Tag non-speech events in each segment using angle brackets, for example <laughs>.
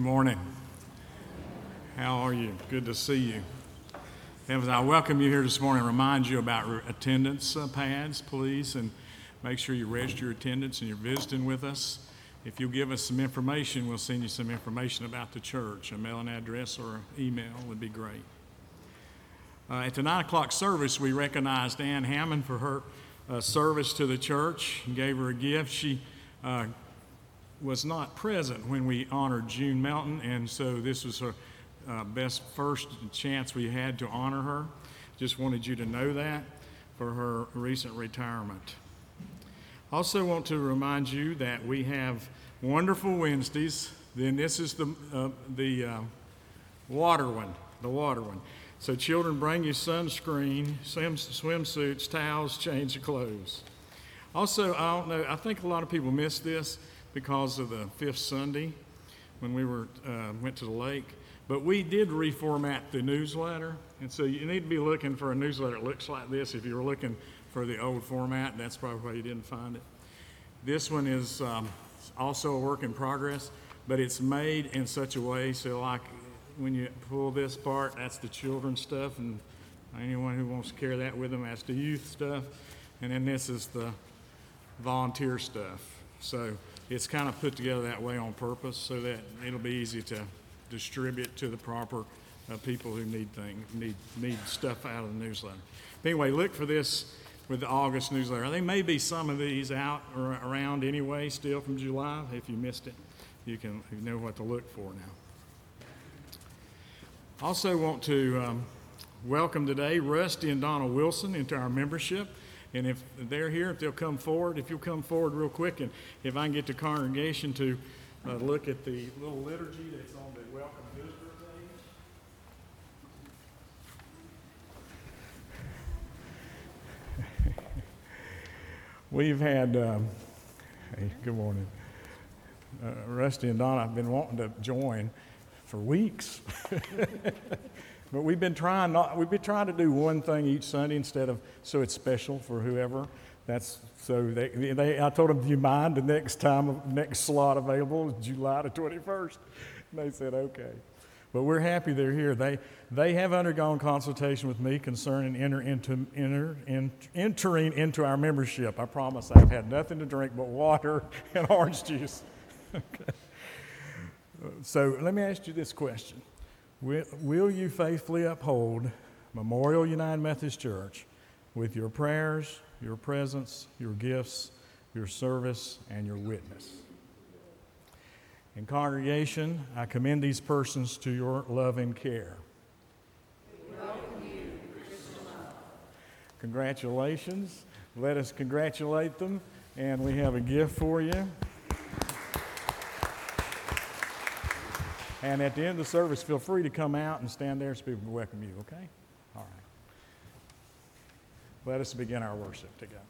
morning. How are you? Good to see you. As I welcome you here this morning, remind you about re- attendance uh, pads, please, and make sure you register your attendance and you're visiting with us. If you'll give us some information, we'll send you some information about the church. A mailing address or email would be great. Uh, at the 9 o'clock service, we recognized Ann Hammond for her uh, service to the church and gave her a gift. She uh, was not present when we honored June Mountain, and so this was her uh, best first chance we had to honor her. Just wanted you to know that for her recent retirement. Also, want to remind you that we have wonderful Wednesdays. Then this is the uh, the uh, water one, the water one. So, children, bring your sunscreen, swim, swimsuits, towels, change of clothes. Also, I don't know. I think a lot of people miss this because of the fifth Sunday when we were uh, went to the lake. But we did reformat the newsletter, and so you need to be looking for a newsletter that looks like this. If you were looking for the old format, that's probably why you didn't find it. This one is um, also a work in progress, but it's made in such a way so like when you pull this part, that's the children's stuff, and anyone who wants to carry that with them, that's the youth stuff, and then this is the volunteer stuff. So it's kind of put together that way on purpose so that it'll be easy to distribute to the proper uh, people who need things, need, need stuff out of the newsletter. But anyway, look for this with the August newsletter. There may be some of these out or around anyway, still from July. If you missed it, you can you know what to look for now. Also, want to um, welcome today Rusty and Donna Wilson into our membership. And if they're here, if they'll come forward, if you'll come forward real quick, and if I can get the congregation to uh, look at the little liturgy that's on the welcome visitor page. <laughs> We've had, um, hey, good morning. Uh, Rusty and Donna have been wanting to join for weeks. <laughs> but we've been trying not, we've been trying to do one thing each Sunday instead of so it's special for whoever. That's so they, they I told them, do you mind the next time, next slot available is July the 21st? And they said, okay. But we're happy they're here. They, they have undergone consultation with me concerning enter into, enter, in, entering into our membership. I promise I've had nothing to drink but water <laughs> and orange juice. okay. <laughs> So let me ask you this question Will, will you faithfully uphold Memorial United Methodist Church with your prayers, your presence, your gifts, your service, and your witness? In congregation, I commend these persons to your loving care. Congratulations. Let us congratulate them, and we have a gift for you. And at the end of the service, feel free to come out and stand there so people welcome you, okay? All right. Let us begin our worship together.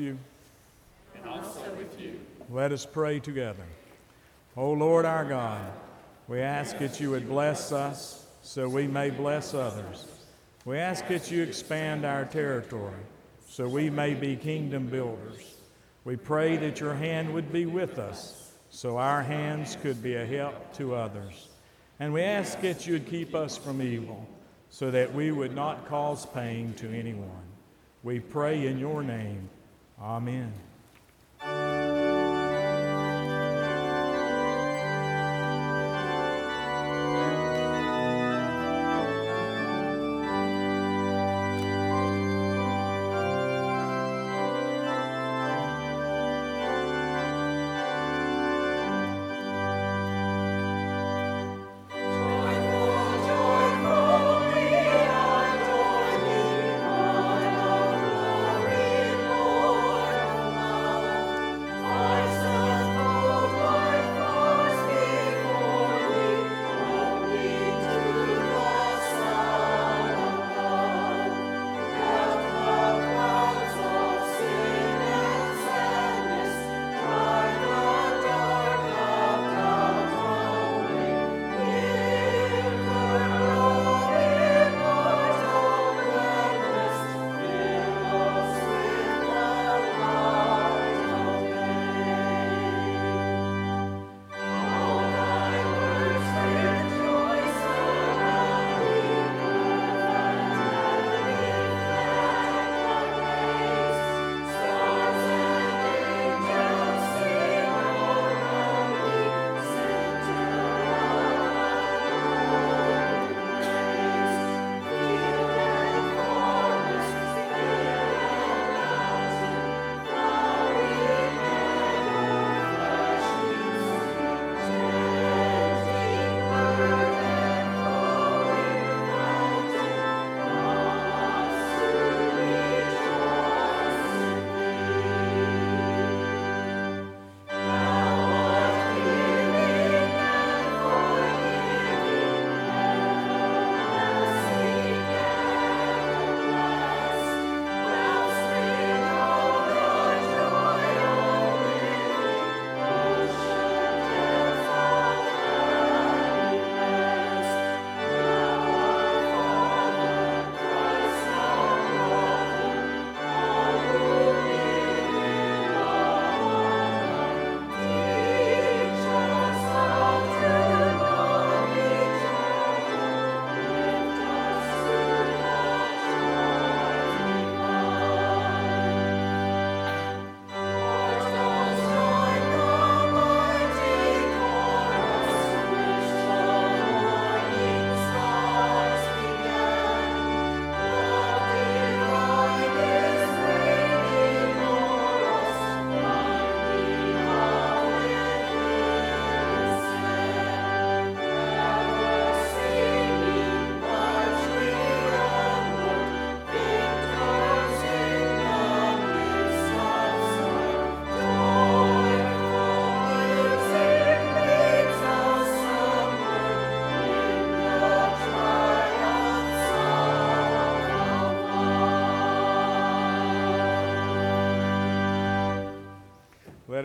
You. And also with you. Let us pray together. O Lord our God, we ask that you would bless us so we may bless others. We ask that you expand our territory so we may be kingdom builders. We pray that your hand would be with us so our hands could be a help to others. And we ask that you would keep us from evil so that we would not cause pain to anyone. We pray in your name. Amen.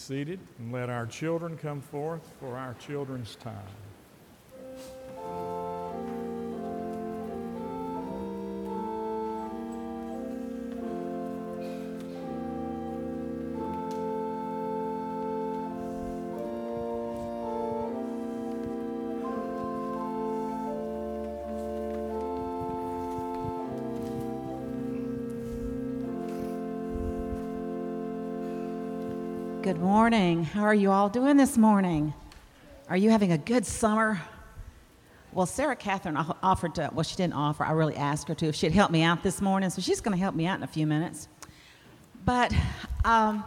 Seated and let our children come forth for our children's time. Good morning. How are you all doing this morning? Are you having a good summer? Well, Sarah Catherine offered to, well, she didn't offer, I really asked her to, if she'd help me out this morning, so she's going to help me out in a few minutes. But um,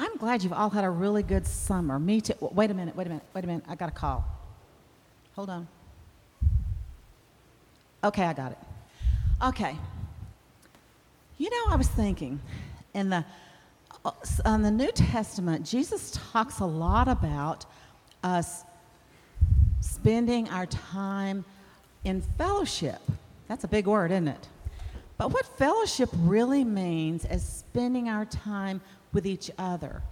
I'm glad you've all had a really good summer. Me too. Wait a minute, wait a minute, wait a minute. I got a call. Hold on. Okay, I got it. Okay. You know, I was thinking, in the in the New Testament, Jesus talks a lot about us spending our time in fellowship. That's a big word, isn't it? But what fellowship really means is spending our time with each other,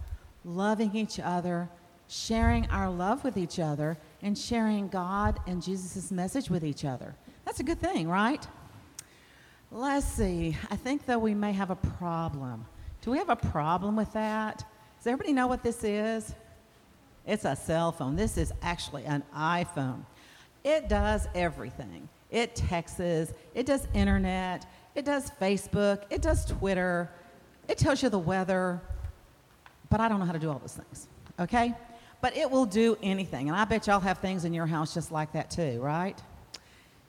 loving each other, sharing our love with each other, and sharing God and Jesus' message with each other. That's a good thing, right? Let's see. I think, though, we may have a problem. Do we have a problem with that? Does everybody know what this is? It's a cell phone. This is actually an iPhone. It does everything. It texts, it does internet, it does Facebook, it does Twitter, it tells you the weather, but I don't know how to do all those things, okay? But it will do anything. And I bet y'all have things in your house just like that too, right?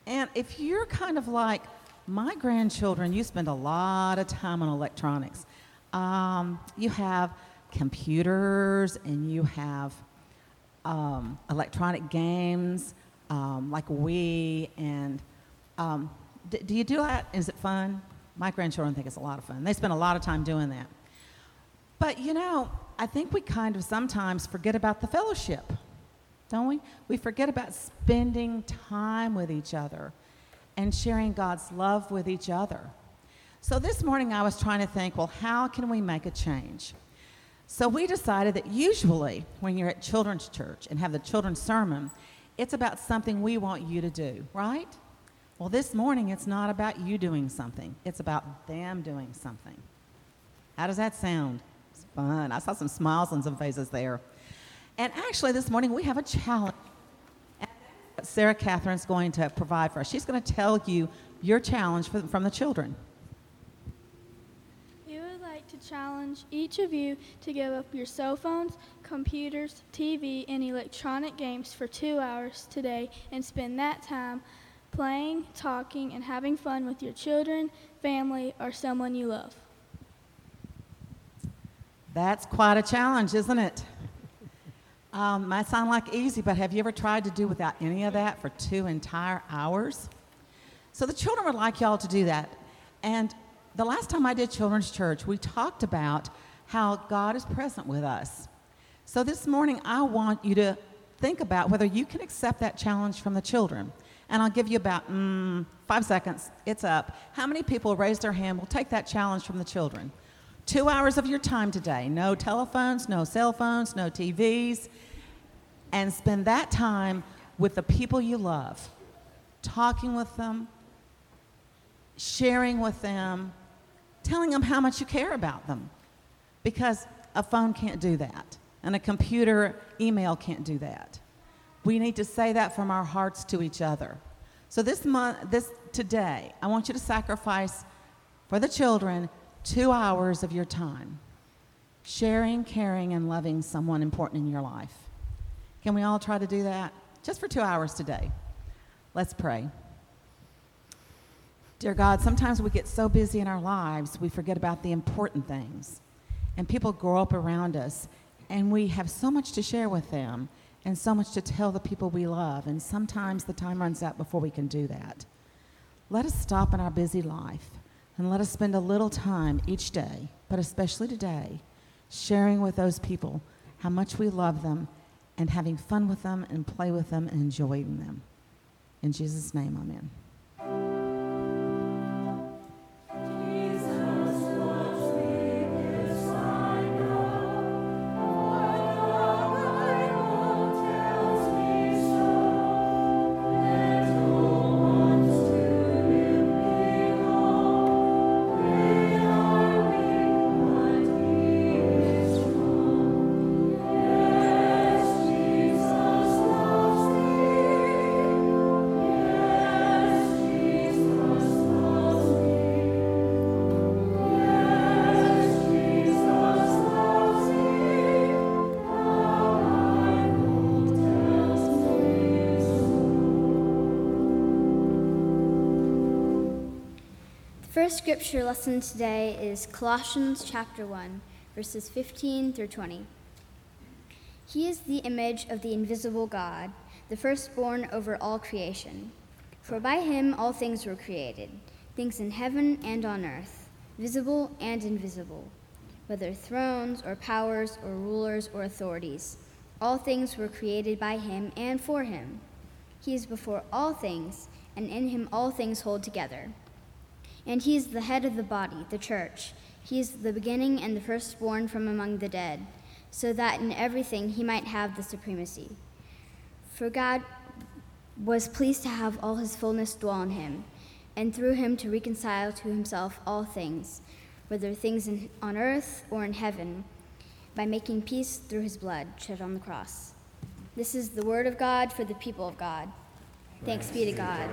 And if you're kind of like my grandchildren, you spend a lot of time on electronics. Um, you have computers and you have um, electronic games um, like Wii. And um, d- do you do that? Is it fun? My grandchildren think it's a lot of fun. They spend a lot of time doing that. But you know, I think we kind of sometimes forget about the fellowship, don't we? We forget about spending time with each other and sharing God's love with each other. So this morning I was trying to think, well, how can we make a change? So we decided that usually when you're at children's church and have the children's sermon, it's about something we want you to do, right? Well, this morning it's not about you doing something, it's about them doing something. How does that sound? It's fun. I saw some smiles on some faces there. And actually, this morning we have a challenge. Sarah Catherine's going to provide for us. She's going to tell you your challenge from the children challenge each of you to give up your cell phones, computers, TV, and electronic games for two hours today and spend that time playing, talking, and having fun with your children, family, or someone you love. That's quite a challenge, isn't it? Um, might sound like easy, but have you ever tried to do without any of that for two entire hours? So the children would like y'all to do that. And the last time I did children's church, we talked about how God is present with us. So this morning, I want you to think about whether you can accept that challenge from the children. And I'll give you about mm, five seconds. It's up. How many people raise their hand will take that challenge from the children? Two hours of your time today. No telephones, no cell phones, no TVs. And spend that time with the people you love, talking with them, sharing with them, telling them how much you care about them. Because a phone can't do that, and a computer email can't do that. We need to say that from our hearts to each other. So this month, this today, I want you to sacrifice for the children two hours of your time, sharing, caring, and loving someone important in your life. Can we all try to do that? Just for two hours today. Let's pray. Dear God, sometimes we get so busy in our lives, we forget about the important things. And people grow up around us, and we have so much to share with them and so much to tell the people we love. And sometimes the time runs out before we can do that. Let us stop in our busy life and let us spend a little time each day, but especially today, sharing with those people how much we love them and having fun with them and play with them and enjoying them. In Jesus' name, amen. First scripture lesson today is Colossians chapter 1, verses 15 through 20. He is the image of the invisible God, the firstborn over all creation. For by him all things were created, things in heaven and on earth, visible and invisible, whether thrones or powers or rulers or authorities. All things were created by him and for him. He is before all things, and in him all things hold together. And he is the head of the body, the church. He is the beginning and the firstborn from among the dead, so that in everything he might have the supremacy. For God was pleased to have all his fullness dwell in him, and through him to reconcile to himself all things, whether things in, on earth or in heaven, by making peace through his blood shed on the cross. This is the word of God for the people of God. Thanks be to God.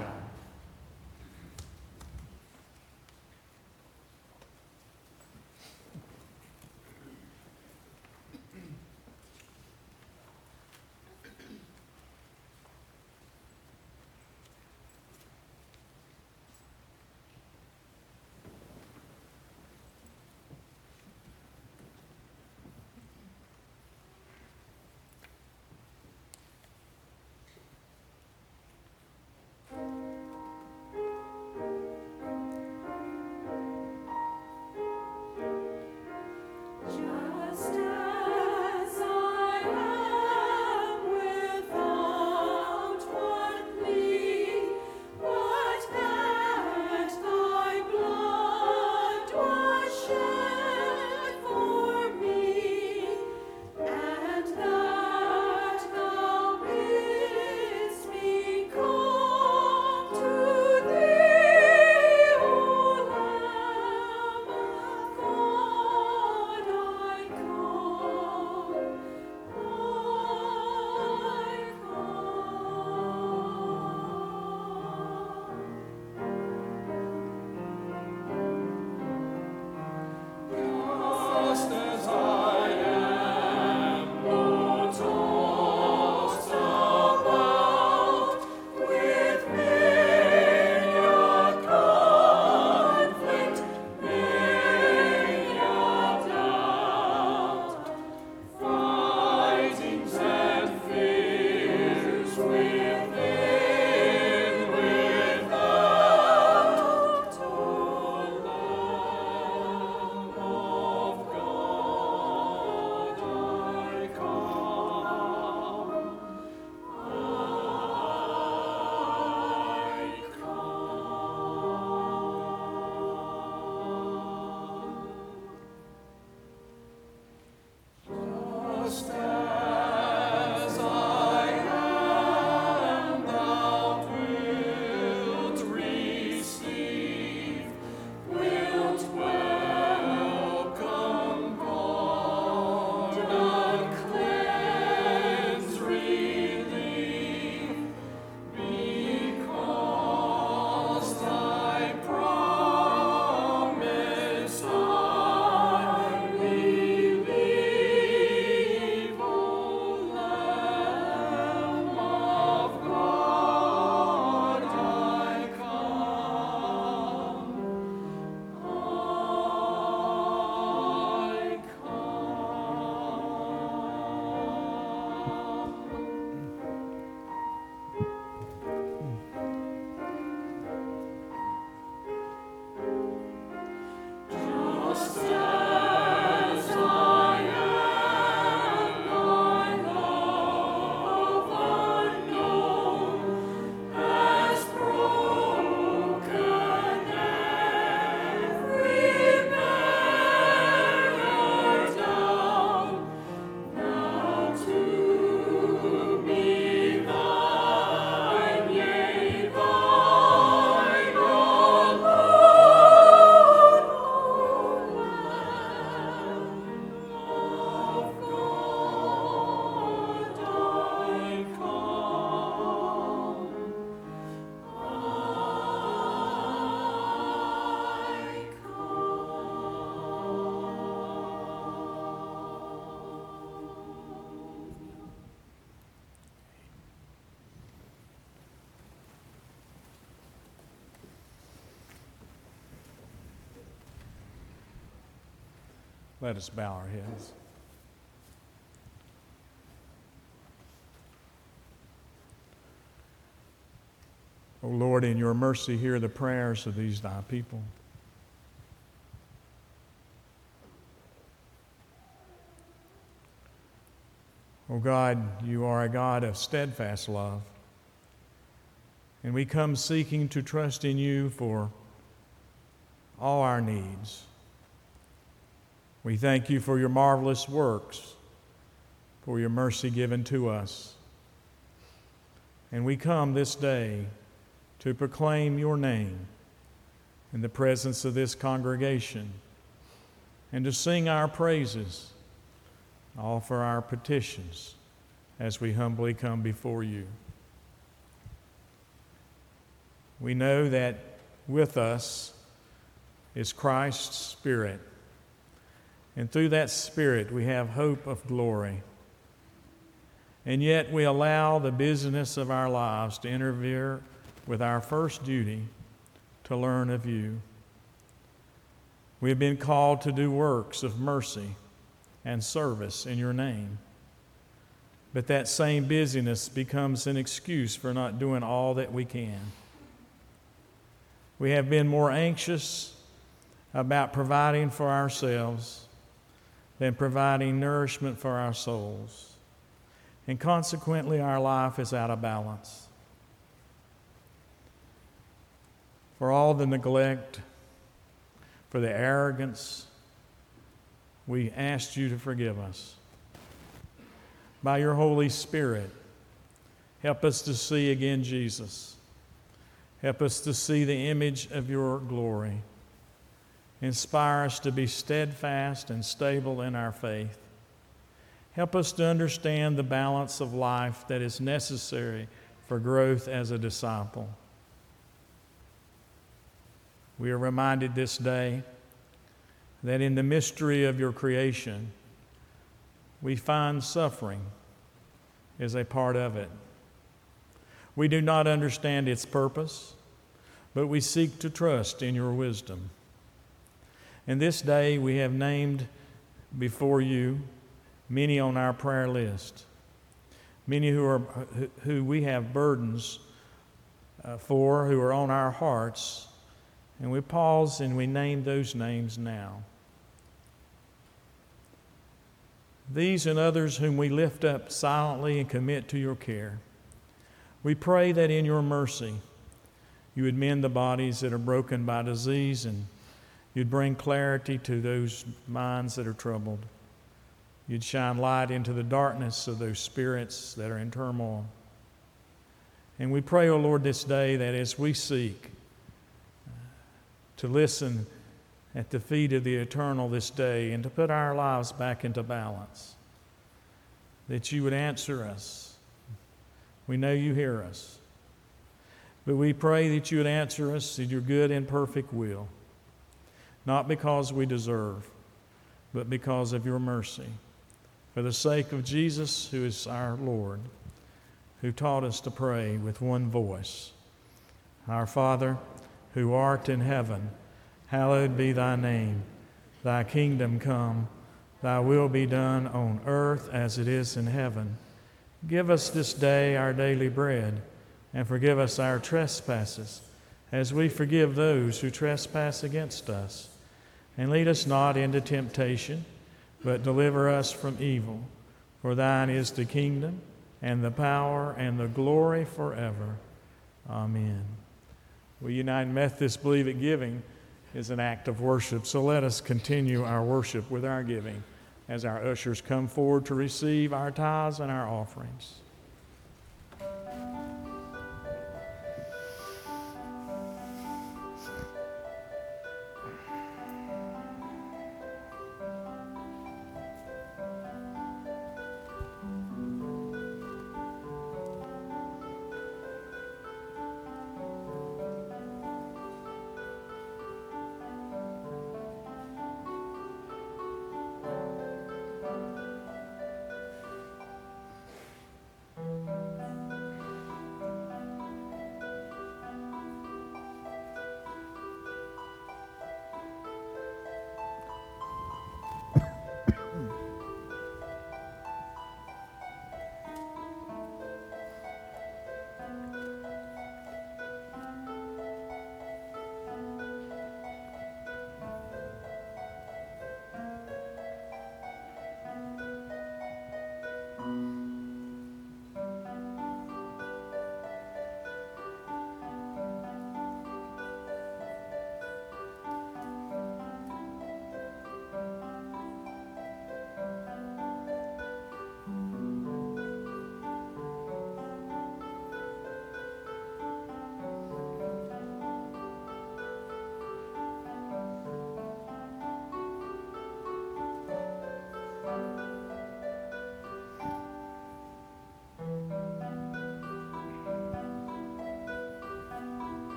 Let us bow our heads. O Lord, in your mercy, hear the prayers of these thy people. O God, you are a God of steadfast love. And we come seeking to trust in you for all our needs. We thank you for your marvelous works, for your mercy given to us. And we come this day to proclaim your name in the presence of this congregation and to sing our praises, offer our petitions as we humbly come before you. We know that with us is Christ's Spirit. And through that Spirit, we have hope of glory. And yet, we allow the busyness of our lives to interfere with our first duty to learn of you. We have been called to do works of mercy and service in your name. But that same busyness becomes an excuse for not doing all that we can. We have been more anxious about providing for ourselves than providing nourishment for our souls. And consequently, our life is out of balance. For all the neglect, for the arrogance, we ask you to forgive us. By your Holy Spirit, help us to see again Jesus. Help us to see the image of your glory. Inspire us to be steadfast and stable in our faith. Help us to understand the balance of life that is necessary for growth as a disciple. We are reminded this day that in the mystery of your creation, we find suffering is a part of it. We do not understand its purpose, but we seek to trust in your wisdom. And this day we have named before you many on our prayer list, many who, are, who we have burdens uh, for, who are on our hearts. And we pause and we name those names now. These and others whom we lift up silently and commit to your care. We pray that in your mercy, you would mend the bodies that are broken by disease and you'd bring clarity to those minds that are troubled. You'd shine light into the darkness of those spirits that are in turmoil. And we pray, O oh Lord, this day that as we seek uh, to listen at the feet of the eternal this day and to put our lives back into balance. That you would answer us. We know you hear us. But we pray that you would answer us in your good and perfect will, not because we deserve, but because of your mercy. For the sake of Jesus, who is our Lord, who taught us to pray with one voice Our Father, who art in heaven, hallowed be thy name. Thy kingdom come, thy will be done on earth as it is in heaven. Give us this day our daily bread, and forgive us our trespasses, as we forgive those who trespass against us. And lead us not into temptation, but deliver us from evil. For thine is the kingdom, and the power, and the glory forever. Amen. We United Methodists believe that giving is an act of worship. So let us continue our worship with our giving as our ushers come forward to receive our tithes and our offerings.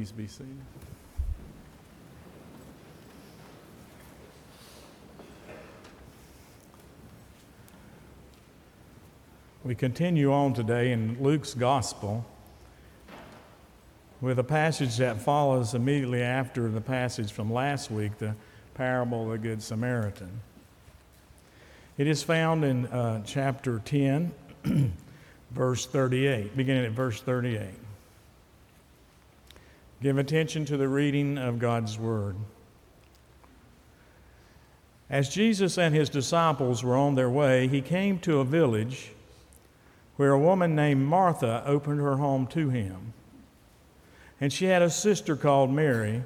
Please be seated. We continue on today in Luke's Gospel with a passage that follows immediately after the passage from last week, the parable of the Good Samaritan. It is found in uh, chapter 10, <clears throat> verse 38, beginning at verse 38. Give attention to the reading of God's Word. As Jesus and his disciples were on their way, he came to a village where a woman named Martha opened her home to him. And she had a sister called Mary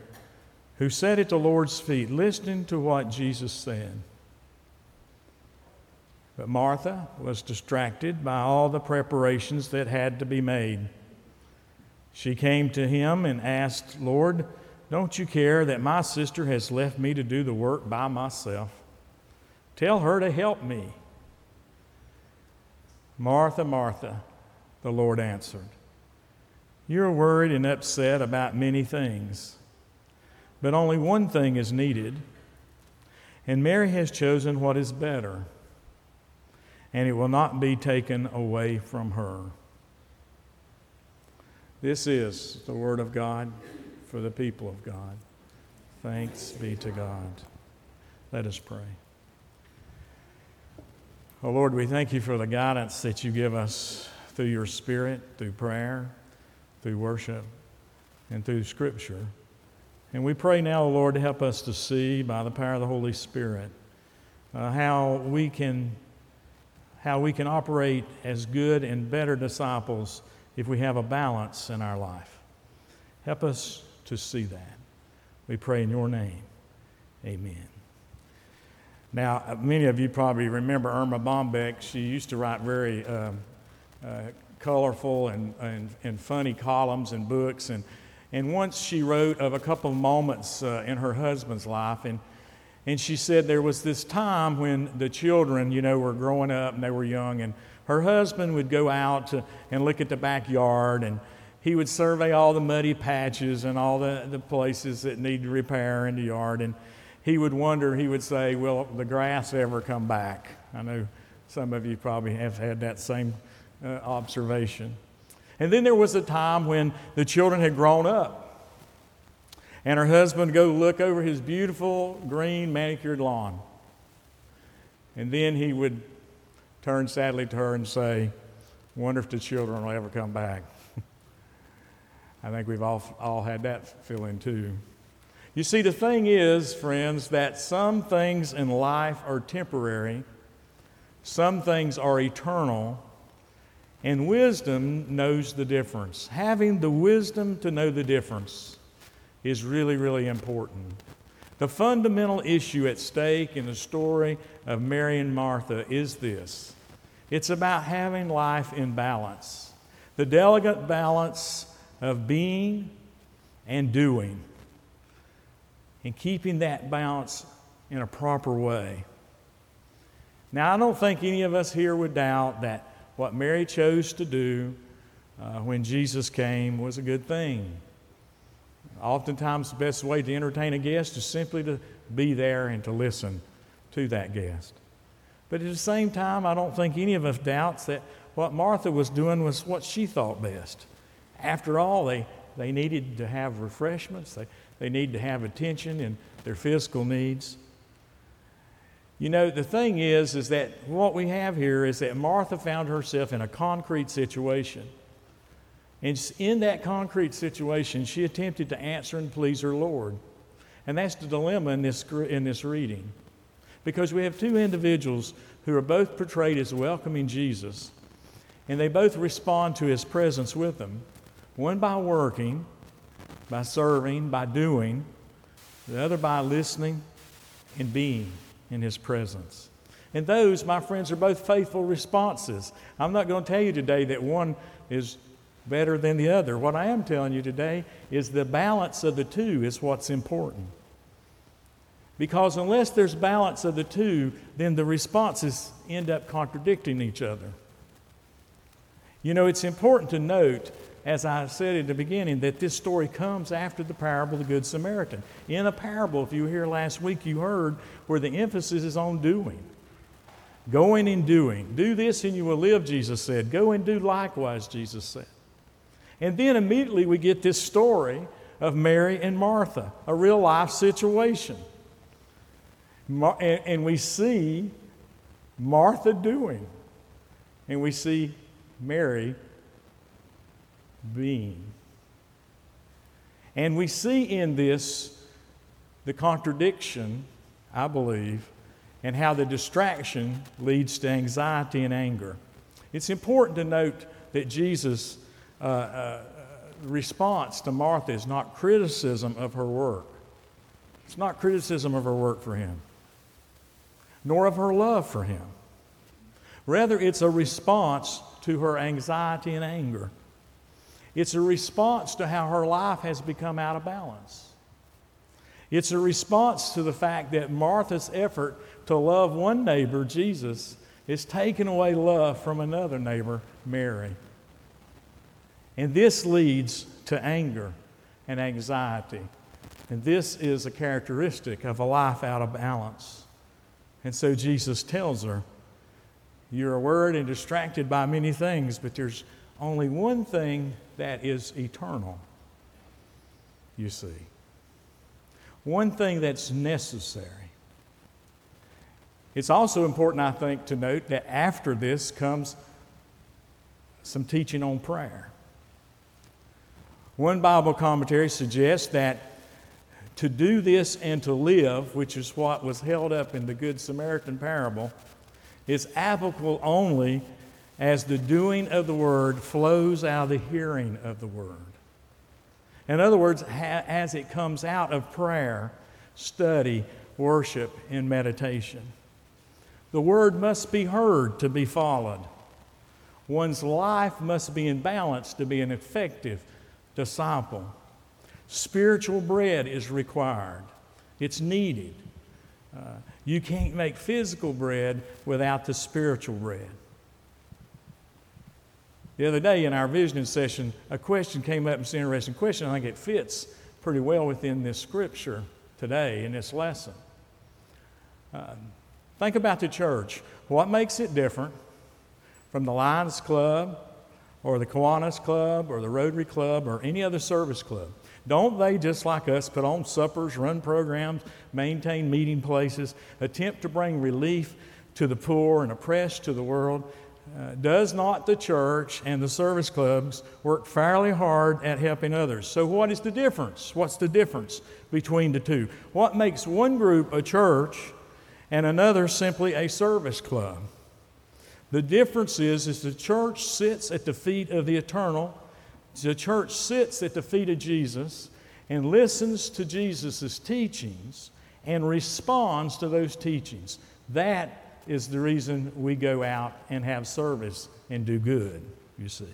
who sat at the Lord's feet listening to what Jesus said. But Martha was distracted by all the preparations that had to be made. She came to him and asked, Lord, don't you care that my sister has left me to do the work by myself? Tell her to help me. Martha, Martha, the Lord answered, You're worried and upset about many things, but only one thing is needed, and Mary has chosen what is better and it will not be taken away from her. This is the Word of God for the people of God. Thanks be to God. Let us pray. Oh Lord, we thank you for the guidance that you give us through your Spirit, through prayer, through worship, and through Scripture. And we pray now, Lord, to help us to see by the power of the Holy Spirit uh, how we can how we can operate as good and better disciples if we have a balance in our life. Help us to see that. We pray in your name. Amen. Now, many of you probably remember Erma Bombeck. She used to write very uh, uh, colorful and, and, and, funny columns and books. And, and once she wrote of a couple of moments uh, in her husband's life. And and she said there was this time when the children, you know, were growing up and they were young, and her husband would go out to, and look at the backyard and he would survey all the muddy patches and all the, the places that need repair in the yard. And he would wonder, he would say, Will the grass ever come back? I know some of you probably have had that same uh, observation. And then there was a time when the children had grown up and her husband would go look over his beautiful green manicured lawn. And then he would turn sadly to her and say, Wonder if the children will ever come back. <laughs> I think we've all, all had that feeling too. You see, the thing is, friends, that some things in life are temporary, some things are eternal, and wisdom knows the difference. Having the wisdom to know the difference is really, really important. The fundamental issue at stake in the story of Mary and Martha is this it's about having life in balance, the delicate balance of being and doing, and keeping that balance in a proper way. Now, I don't think any of us here would doubt that what Mary chose to do uh, when Jesus came was a good thing. Oftentimes, the best way to entertain a guest is simply to be there and to listen to that guest. But at the same time, I don't think any of us doubts that what Martha was doing was what she thought best. After all, they, they needed to have refreshments, they, they needed to have attention and their physical needs. You know, the thing is, is that what we have here is that Martha found herself in a concrete situation. And in that concrete situation, she attempted to answer and please her Lord. And that's the dilemma in this, in this reading. Because we have two individuals who are both portrayed as welcoming Jesus, and they both respond to his presence with them. One by working, by serving, by doing, the other by listening and being in his presence. And those, my friends, are both faithful responses. I'm not going to tell you today that one is better than the other. What I am telling you today is the balance of the two is what's important. Because unless there's balance of the two, then the responses end up contradicting each other. You know, it's important to note, as I said at the beginning, that this story comes after the parable of the Good Samaritan. In a parable, if you here last week, you heard where the emphasis is on doing. Going and doing. Do this and you will live, Jesus said. Go and do likewise, Jesus said. And then immediately we get this story of Mary and Martha, a real life situation. And, and we see Martha doing, and we see Mary being. And we see in this the contradiction, I believe, and how the distraction leads to anxiety and anger. It's important to note that Jesus' uh, uh, response to Martha is not criticism of her work. It's not criticism of her work for him, nor of her love for him. Rather, it's a response to her anxiety and anger. It's a response to how her life has become out of balance. It's a response to the fact that Martha's effort to love one neighbor, Jesus, is taking away love from another neighbor, Mary. And this leads to anger and anxiety. And this is a characteristic of a life out of balance. And so Jesus tells her, You're worried and distracted by many things, but there's only one thing that is eternal, you see. One thing that's necessary. It's also important, I think, to note that after this comes some teaching on prayer. One Bible commentary suggests that to do this and to live, which is what was held up in the Good Samaritan parable, is applicable only as the doing of the word flows out of the hearing of the word. In other words, ha- as it comes out of prayer, study, worship, and meditation. The word must be heard to be followed. One's life must be in balance to be an effective disciple. Spiritual bread is required, it's needed. Uh, you can't make physical bread without the spiritual bread. The other day in our visioning session, a question came up. It's an interesting question. I think it fits pretty well within this scripture today in this lesson. Uh, think about the church. What makes it different from the Lions Club or the Kiwanis Club or the Rotary Club or any other service club? Don't they, just like us, put on suppers, run programs, maintain meeting places, attempt to bring relief to the poor and oppressed to the world? Uh, does not the church and the service clubs work fairly hard at helping others? So, what is the difference? What's the difference between the two? What makes one group a church and another simply a service club? The difference is, is the church sits at the feet of the eternal the church sits at the feet of Jesus and listens to Jesus' teachings and responds to those teachings. That is the reason we go out and have service and do good, you see.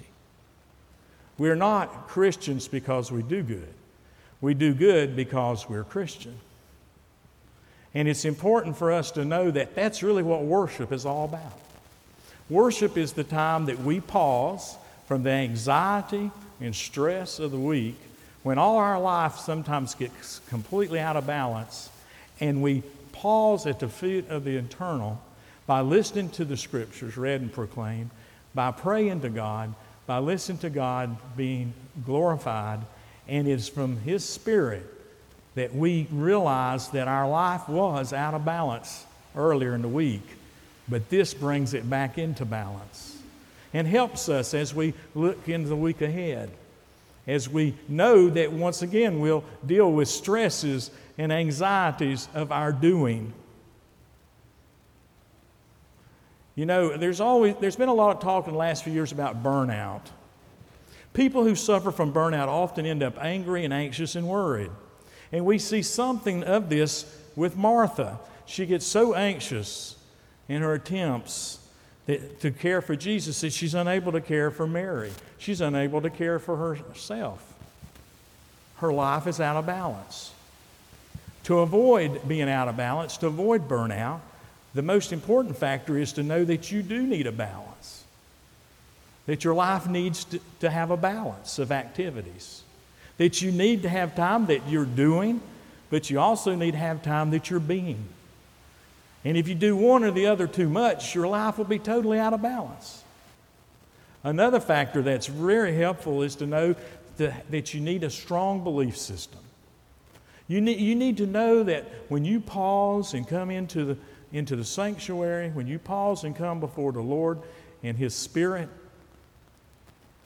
We're not Christians because we do good. We do good because we're Christian. And it's important for us to know that that's really what worship is all about. Worship is the time that we pause from the anxiety and stress of the week, when all our life sometimes gets completely out of balance, and we pause at the feet of the eternal by listening to the scriptures read and proclaimed, by praying to God, by listening to God being glorified, and it's from His Spirit that we realize that our life was out of balance earlier in the week, but this brings it back into balance and helps us as we look into the week ahead. As we know that once again we'll deal with stresses and anxieties of our doing. You know, there's always there's been a lot of talk in the last few years about burnout. People who suffer from burnout often end up angry and anxious and worried. And we see something of this with Martha. She gets so anxious in her attempts to care for Jesus that she's unable to care for Mary. She's unable to care for herself. Her life is out of balance. To avoid being out of balance, to avoid burnout, the most important factor is to know that you do need a balance. That your life needs to, to have a balance of activities. That you need to have time that you're doing, but you also need to have time that you're being. And if you do one or the other too much, your life will be totally out of balance. Another factor that's very helpful is to know that, you need a strong belief system. You need, you need to know that when you pause and come into the, into the sanctuary, when you pause and come before the Lord and His Spirit,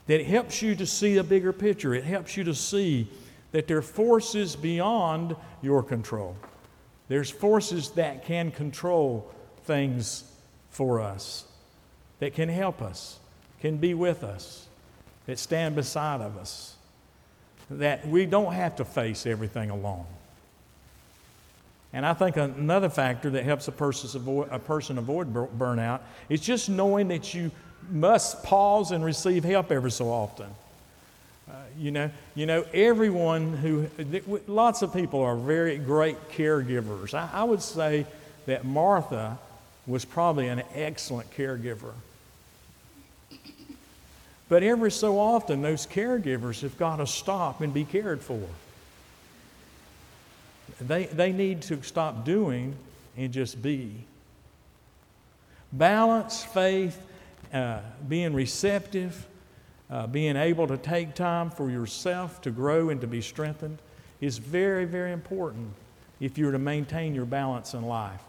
that it helps you to see a bigger picture. It helps you to see that there are forces beyond your control There's forces that can control things for us, that can help us, can be with us, that stand beside of us, that we don't have to face everything alone. And I think another factor that helps a person avoid, a person avoid burnout is just knowing that you must pause and receive help every so often. You know, you know, everyone who, lots of people are very great caregivers. I, I would say that Martha was probably an excellent caregiver. But every so often, those caregivers have got to stop and be cared for. They, they need to stop doing and just be. Balance, faith, uh, being receptive, uh, being able to take time for yourself to grow and to be strengthened is very, very important if you're to maintain your balance in life.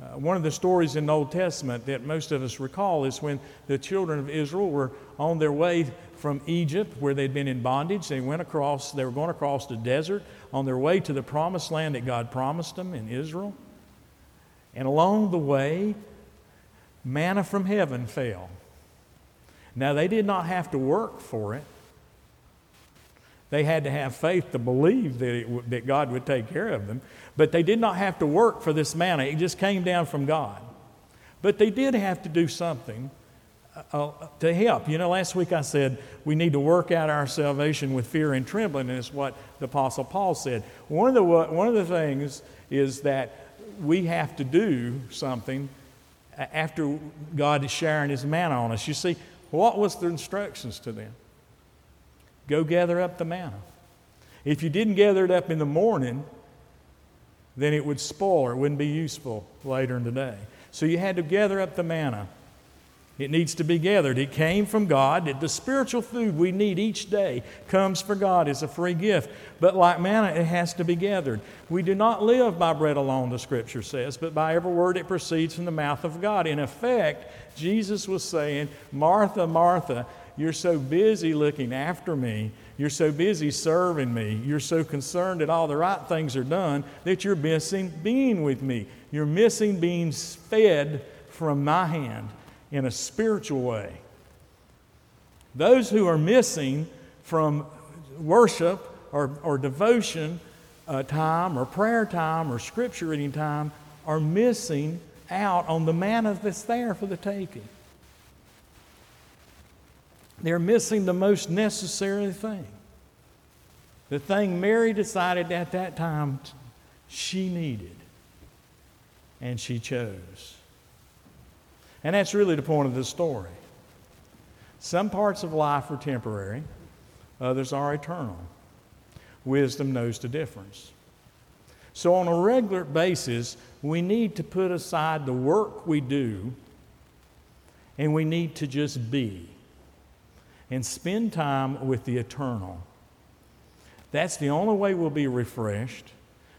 Uh, one of the stories in the Old Testament that most of us recall is when the children of Israel were on their way from Egypt, where they'd been in bondage. They went across, they were going across the desert on their way to the promised land that God promised them in Israel. And along the way, manna from heaven fell. Now, they did not have to work for it. They had to have faith to believe that, it, that God would take care of them. But they did not have to work for this manna, it just came down from God. But they did have to do something uh, uh, to help. You know, last week I said we need to work out our salvation with fear and trembling, and it's what the Apostle Paul said. One of the, one of the things is that we have to do something after God is sharing his manna on us. You see, what was the instructions to them? Go gather up the manna. If you didn't gather it up in the morning, then it would spoil or it wouldn't be useful later in the day. So you had to gather up the manna. It needs to be gathered. It came from God. The spiritual food we need each day comes from God as a free gift. But like manna, it has to be gathered. We do not live by bread alone, the scripture says, but by every word that proceeds from the mouth of God. In effect, Jesus was saying, Martha, Martha, you're so busy looking after me. You're so busy serving me. You're so concerned that all the right things are done that you're missing being with me. You're missing being fed from my hand in a spiritual way. Those who are missing from worship or, or devotion uh, time or prayer time or scripture reading time are missing out on the manna that's there for the taking. They're missing the most necessary thing. The thing Mary decided at that time she needed and she chose. And that's really the point of this story. Some parts of life are temporary, others are eternal. Wisdom knows the difference. So, on a regular basis, we need to put aside the work we do and we need to just be and spend time with the eternal. That's the only way we'll be refreshed.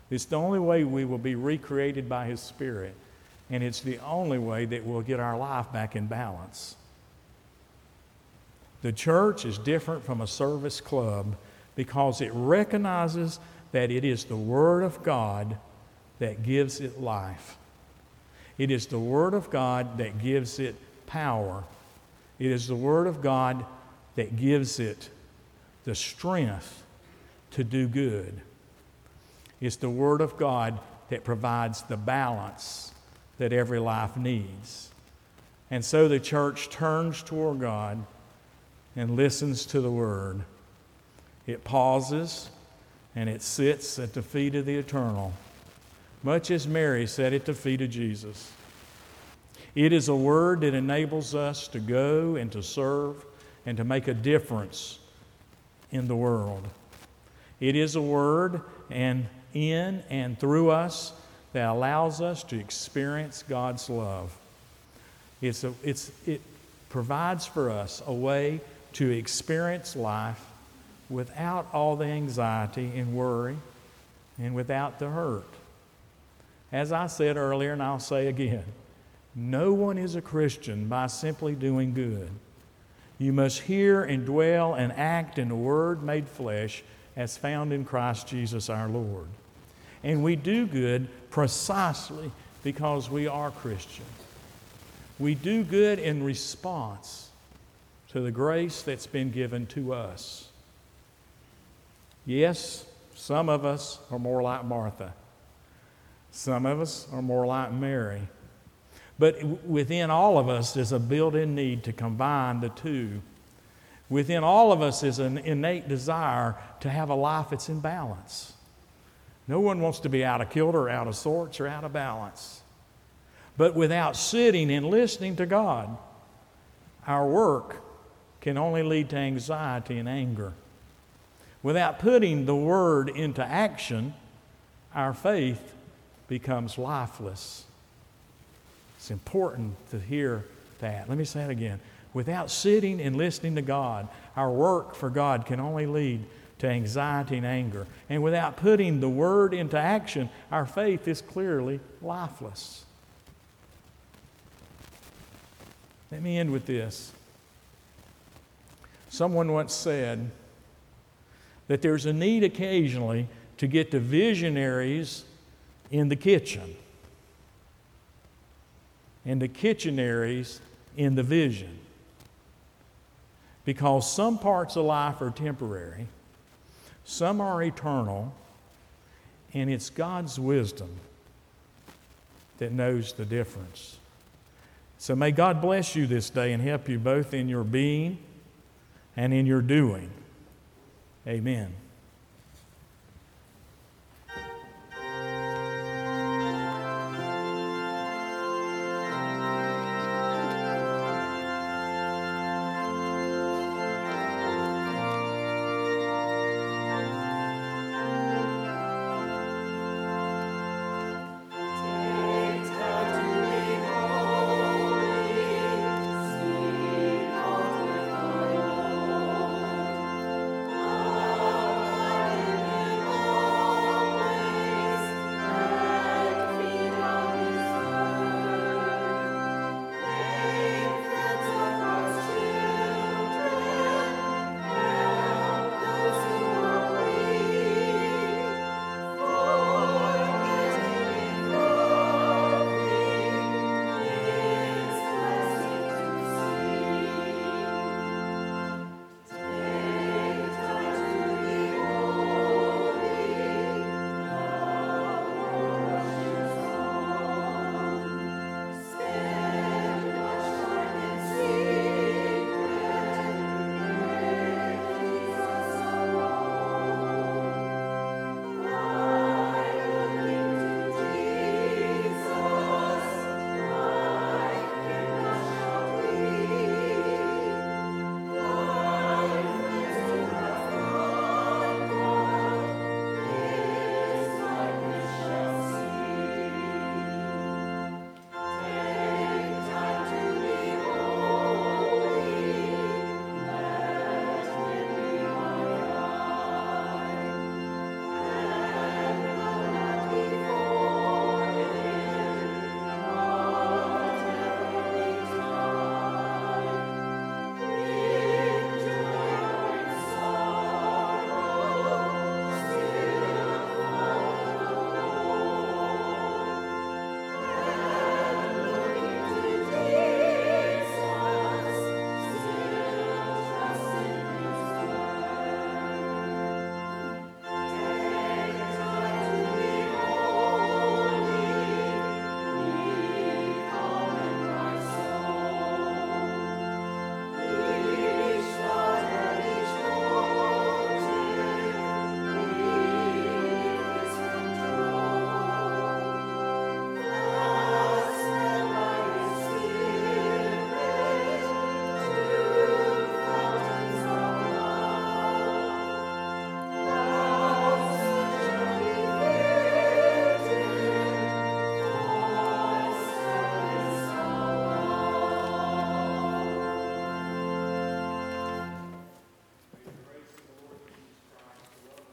It's the only way we will be recreated by His Spirit. And it's the only way that we'll get our life back in balance. The church is different from a service club because it recognizes that it is the Word of God that gives it life. It is the Word of God that gives it power. It is the Word of God that gives it the strength to do good. It's the Word of God that provides the balance that every life needs. And so the church turns toward God and listens to the word. It pauses and it sits at the feet of the eternal, much as Mary sat at the feet of Jesus. It is a word that enables us to go and to serve and to make a difference in the world. It is a word and in and through us that allows us to experience God's love. It's a, it's, it provides for us a way to experience life without all the anxiety and worry and without the hurt. As I said earlier, and I'll say again, no one is a Christian by simply doing good. You must hear and dwell and act in the Word made flesh as found in Christ Jesus our Lord. And we do good precisely because we are Christian. We do good in response to the grace that's been given to us. Yes, some of us are more like Martha. Some of us are more like Mary. But within all of us is a built in need to combine the two. Within all of us is an innate desire to have a life that's in balance. No one wants to be out of kilter, out of sorts, or out of balance. But without sitting and listening to God, our work can only lead to anxiety and anger. Without putting the word into action, our faith becomes lifeless. It's important to hear that. Let me say it again. Without sitting and listening to God, our work for God can only lead to anxiety and anger. And without putting the word into action, our faith is clearly lifeless. Let me end with this. Someone once said that there's a need occasionally to get the visionaries in the kitchen and the kitchenaries in the vision. Because some parts of life are temporary, some are eternal, and it's God's wisdom that knows the difference. So may God bless you this day and help you both in your being and in your doing. Amen.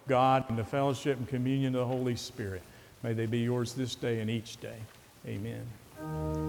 God and the fellowship and communion of the Holy Spirit. May they be yours this day and each day. Amen.